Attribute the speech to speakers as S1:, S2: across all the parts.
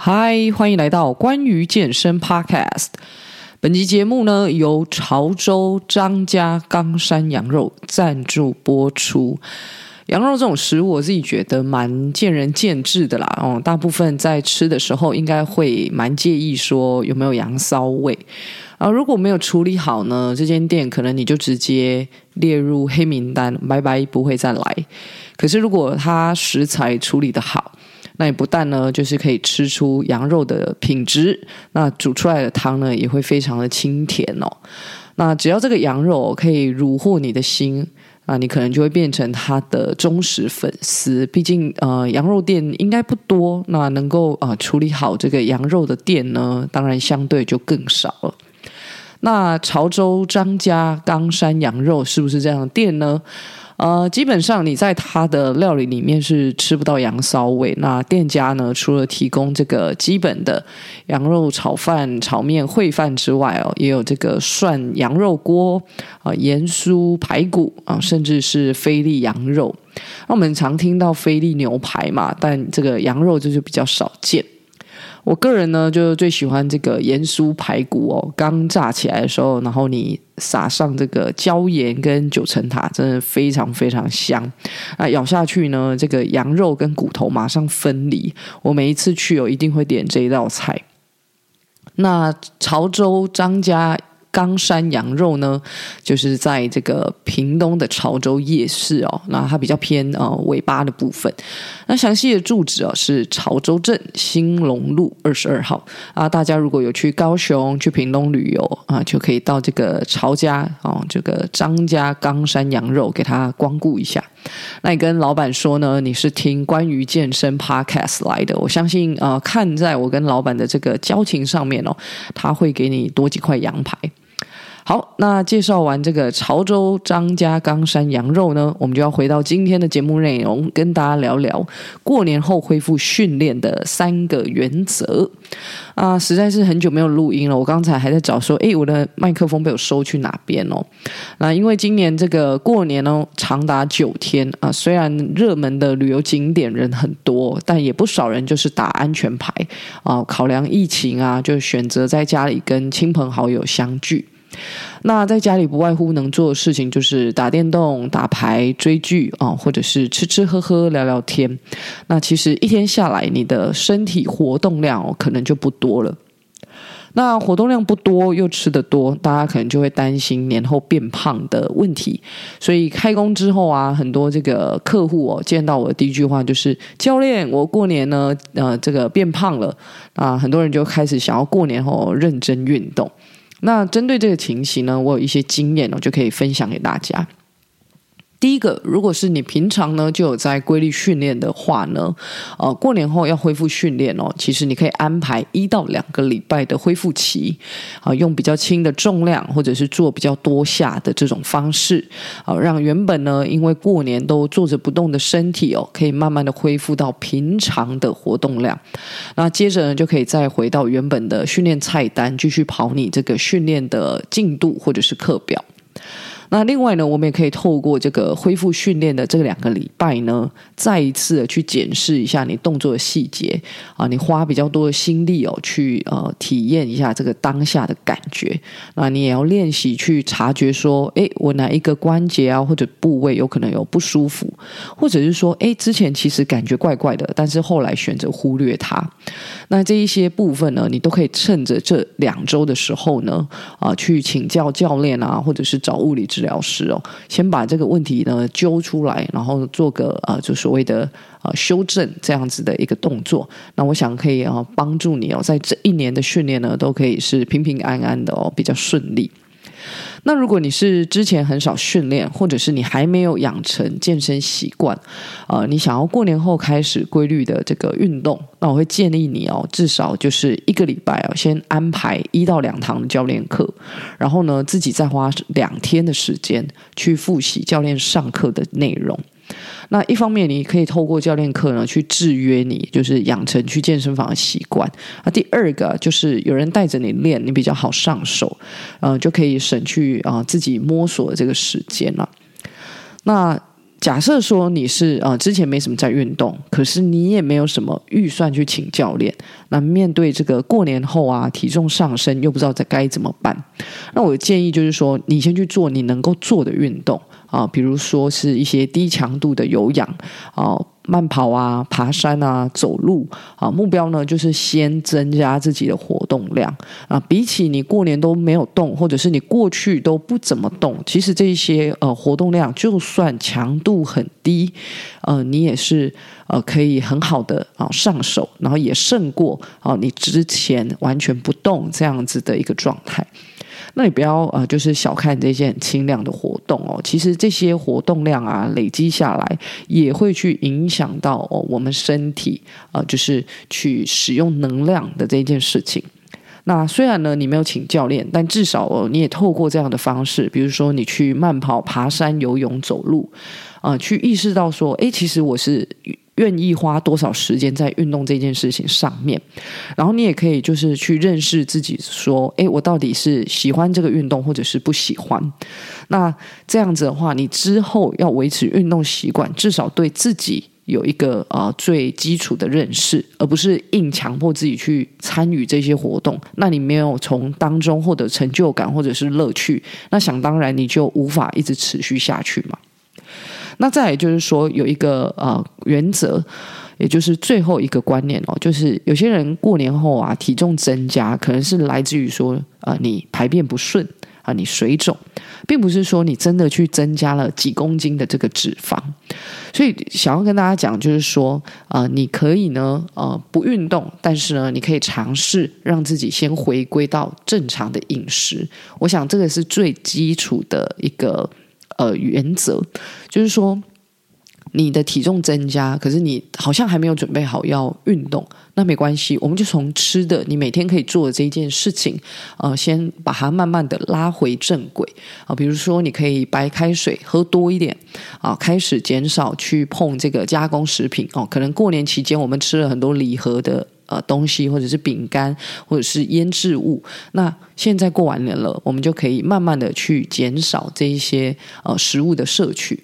S1: 嗨，欢迎来到关于健身 Podcast。本集节目呢，由潮州张家冈山羊肉赞助播出。羊肉这种食物，我自己觉得蛮见仁见智的啦。哦，大部分在吃的时候，应该会蛮介意说有没有羊骚味啊。如果没有处理好呢，这间店可能你就直接列入黑名单，拜拜，不会再来。可是如果它食材处理得好，那也不但呢，就是可以吃出羊肉的品质，那煮出来的汤呢，也会非常的清甜哦。那只要这个羊肉可以虏获你的心，那你可能就会变成他的忠实粉丝。毕竟呃，羊肉店应该不多，那能够啊、呃、处理好这个羊肉的店呢，当然相对就更少了。那潮州张家冈山羊肉是不是这样的店呢？呃，基本上你在他的料理里面是吃不到羊骚味。那店家呢，除了提供这个基本的羊肉炒饭、炒面、烩饭之外哦，也有这个涮羊肉锅啊、盐酥排骨啊，甚至是菲力羊肉。那我们常听到菲力牛排嘛，但这个羊肉就是比较少见。我个人呢，就最喜欢这个盐酥排骨哦，刚炸起来的时候，然后你撒上这个椒盐跟九层塔，真的非常非常香。那，咬下去呢，这个羊肉跟骨头马上分离。我每一次去哦，一定会点这一道菜。那潮州张家冈山羊肉呢，就是在这个屏东的潮州夜市哦，那它比较偏呃尾巴的部分。那详细的住址哦是潮州镇兴隆路二十二号啊。大家如果有去高雄、去屏东旅游啊，就可以到这个潮家哦，这个张家冈山羊肉给他光顾一下。那你跟老板说呢，你是听关于健身 Podcast 来的，我相信啊、呃，看在我跟老板的这个交情上面哦，他会给你多几块羊排。好，那介绍完这个潮州张家冈山羊肉呢，我们就要回到今天的节目内容，跟大家聊聊过年后恢复训练的三个原则。啊，实在是很久没有录音了，我刚才还在找说，诶，我的麦克风被我收去哪边哦？那因为今年这个过年呢，长达九天啊，虽然热门的旅游景点人很多，但也不少人就是打安全牌啊，考量疫情啊，就选择在家里跟亲朋好友相聚。那在家里不外乎能做的事情就是打电动、打牌、追剧啊，或者是吃吃喝喝、聊聊天。那其实一天下来，你的身体活动量可能就不多了。那活动量不多又吃得多，大家可能就会担心年后变胖的问题。所以开工之后啊，很多这个客户哦，见到我的第一句话就是：“教练，我过年呢，呃，这个变胖了。”啊，很多人就开始想要过年后认真运动。那针对这个情形呢，我有一些经验哦，就可以分享给大家。第一个，如果是你平常呢就有在规律训练的话呢，呃，过年后要恢复训练哦，其实你可以安排一到两个礼拜的恢复期，啊、用比较轻的重量或者是做比较多下的这种方式，啊、让原本呢因为过年都坐着不动的身体哦，可以慢慢的恢复到平常的活动量。那接着呢就可以再回到原本的训练菜单，继续跑你这个训练的进度或者是课表。那另外呢，我们也可以透过这个恢复训练的这两个礼拜呢，再一次的去检视一下你动作的细节啊，你花比较多的心力哦，去呃体验一下这个当下的感觉。那你也要练习去察觉说，哎，我哪一个关节啊或者部位有可能有不舒服，或者是说，哎，之前其实感觉怪怪的，但是后来选择忽略它。那这一些部分呢，你都可以趁着这两周的时候呢，啊，去请教教练啊，或者是找物理治治疗师哦，先把这个问题呢揪出来，然后做个呃，就所谓的呃修正这样子的一个动作。那我想可以啊帮助你哦，在这一年的训练呢，都可以是平平安安的哦，比较顺利。那如果你是之前很少训练，或者是你还没有养成健身习惯，呃，你想要过年后开始规律的这个运动，那我会建议你哦，至少就是一个礼拜哦，先安排一到两堂教练课，然后呢，自己再花两天的时间去复习教练上课的内容。那一方面，你可以透过教练课呢去制约你，就是养成去健身房的习惯。那第二个就是有人带着你练，你比较好上手，呃，就可以省去啊、自己摸索的这个时间了。那假设说你是呃之前没什么在运动，可是你也没有什么预算去请教练，那面对这个过年后啊体重上升又不知道该怎么办，那我建议就是说，你先去做你能够做的运动啊，比如说是一些低强度的有氧啊。慢跑啊，爬山啊，走路啊，目标呢就是先增加自己的活动量啊。比起你过年都没有动，或者是你过去都不怎么动，其实这些呃活动量就算强度很低，呃，你也是呃可以很好的啊上手，然后也胜过啊你之前完全不动这样子的一个状态。那你不要呃，就是小看这些很轻量的活动哦。其实这些活动量啊，累积下来也会去影响到哦我们身体啊、就是去使用能量的这件事情。那虽然呢，你没有请教练，但至少哦，你也透过这样的方式，比如说你去慢跑、爬山、游泳、走路啊、去意识到说，诶，其实我是。愿意花多少时间在运动这件事情上面，然后你也可以就是去认识自己，说，诶，我到底是喜欢这个运动，或者是不喜欢？那这样子的话，你之后要维持运动习惯，至少对自己有一个呃最基础的认识，而不是硬强迫自己去参与这些活动。那你没有从当中获得成就感或者是乐趣，那想当然你就无法一直持续下去嘛。那再来就是说，有一个呃原则，也就是最后一个观念哦，就是有些人过年后啊体重增加，可能是来自于说啊、呃、你排便不顺啊你水肿，并不是说你真的去增加了几公斤的这个脂肪。所以想要跟大家讲，就是说啊、呃、你可以呢呃不运动，但是呢你可以尝试让自己先回归到正常的饮食。我想这个是最基础的一个。呃，原则就是说，你的体重增加，可是你好像还没有准备好要运动，那没关系，我们就从吃的，你每天可以做的这一件事情，呃，先把它慢慢的拉回正轨啊、比如说，你可以白开水喝多一点啊、开始减少去碰这个加工食品哦、可能过年期间我们吃了很多礼盒的。呃，东西或者是饼干，或者是腌制物。那现在过完年了，我们就可以慢慢的去减少这一些呃食物的摄取。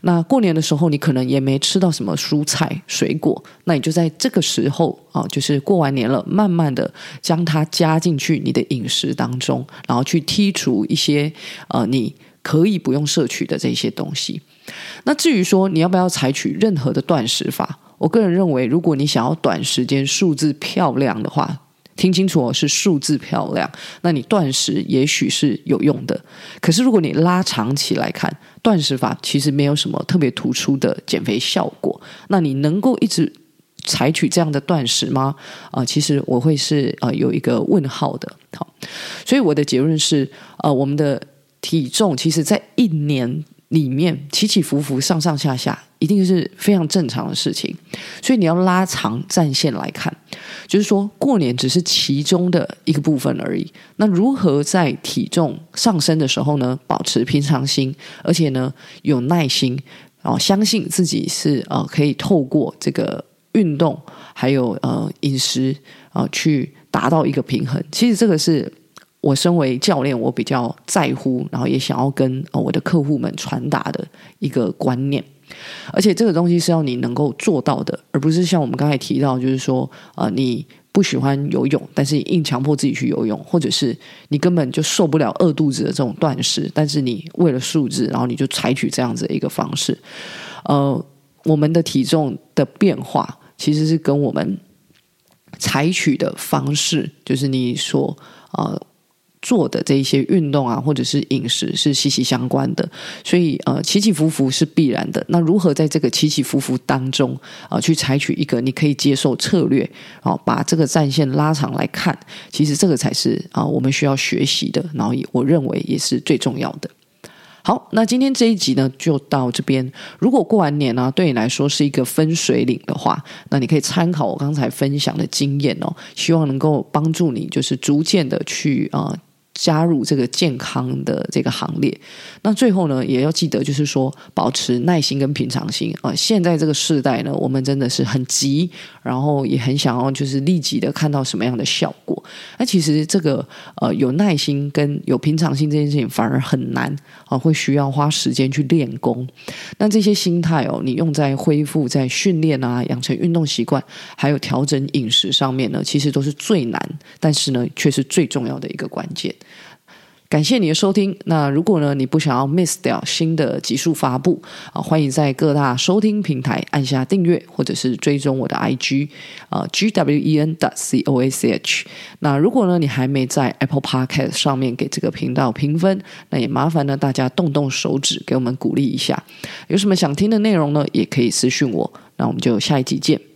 S1: 那过年的时候，你可能也没吃到什么蔬菜水果，那你就在这个时候啊、就是过完年了，慢慢的将它加进去你的饮食当中，然后去剔除一些呃你可以不用摄取的这些东西。那至于说你要不要采取任何的断食法？我个人认为，如果你想要短时间数字漂亮的话，听清楚哦，是数字漂亮，那你断食也许是有用的。可是如果你拉长期来看，断食法其实没有什么特别突出的减肥效果。那你能够一直采取这样的断食吗？啊、其实我会是呃有一个问号的。好，所以我的结论是，呃，我们的体重其实在一年里面起起伏伏、上上下下。一定是非常正常的事情，所以你要拉长战线来看，就是说过年只是其中的一个部分而已。那如何在体重上升的时候呢，保持平常心，而且呢有耐心，然后相信自己是呃可以透过这个运动还有呃饮食啊、去达到一个平衡。其实这个是我身为教练我比较在乎，然后也想要跟我的客户们传达的一个观念。而且这个东西是要你能够做到的，而不是像我们刚才提到，就是说，呃，你不喜欢游泳，但是你硬强迫自己去游泳，或者是你根本就受不了饿肚子的这种断食，但是你为了数字，然后你就采取这样子的一个方式。呃，我们的体重的变化其实是跟我们采取的方式，就是你所呃。做的这一些运动啊，或者是饮食是息息相关的，所以呃起起伏伏是必然的。那如何在这个起起伏伏当中啊、去采取一个你可以接受策略，啊、把这个战线拉长来看，其实这个才是啊、我们需要学习的。然后也我认为也是最重要的。好，那今天这一集呢就到这边。如果过完年呢、对你来说是一个分水岭的话，那你可以参考我刚才分享的经验哦，希望能够帮助你，就是逐渐的去啊。加入这个健康的这个行列，那最后呢，也要记得，就是说保持耐心跟平常心啊。现在这个时代呢，我们真的是很急，然后也很想要就是立即的看到什么样的效果。那其实这个呃有耐心跟有平常心这件事情反而很难啊，会需要花时间去练功。那这些心态哦，你用在恢复、在训练啊、养成运动习惯，还有调整饮食上面呢，其实都是最难，但是呢，却是最重要的一个关键。感谢你的收听。那如果呢，你不想要 miss 掉新的集数发布啊，欢迎在各大收听平台按下订阅，或者是追踪我的 IG 啊 G W E N dot C O A C H。那如果呢，你还没在 Apple Podcast 上面给这个频道评分，那也麻烦呢大家动动手指给我们鼓励一下。有什么想听的内容呢，也可以私讯我。那我们就下一集见。